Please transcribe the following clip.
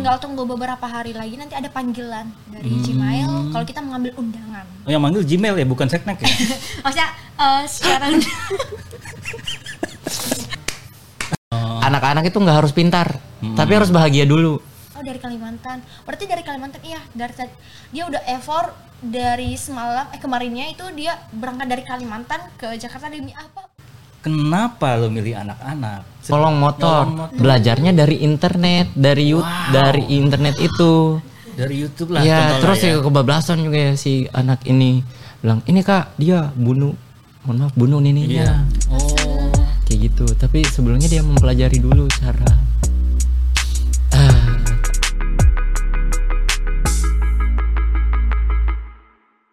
tinggal tunggu beberapa hari lagi nanti ada panggilan dari Gmail kalau kita mengambil undangan. Oh, yang manggil Gmail ya, bukan Seknek ya? Maksudnya eh, secara Anak-anak itu nggak harus pintar, tapi harus bahagia dulu. Oh dari Kalimantan. Berarti dari Kalimantan iya dari dia udah effort dari semalam eh kemarinnya itu dia berangkat dari Kalimantan ke Jakarta demi apa? Kenapa lo milih anak-anak? Kolong motor, Kolong motor. belajarnya dari internet, dari you- dari internet itu. Dari YouTube lah. Ya, terus ya. kebablasan juga ya si anak ini bilang, "Ini Kak, dia bunuh mohon maaf bunuh nininya." Oh. Kayak gitu. Tapi sebelumnya dia mempelajari dulu cara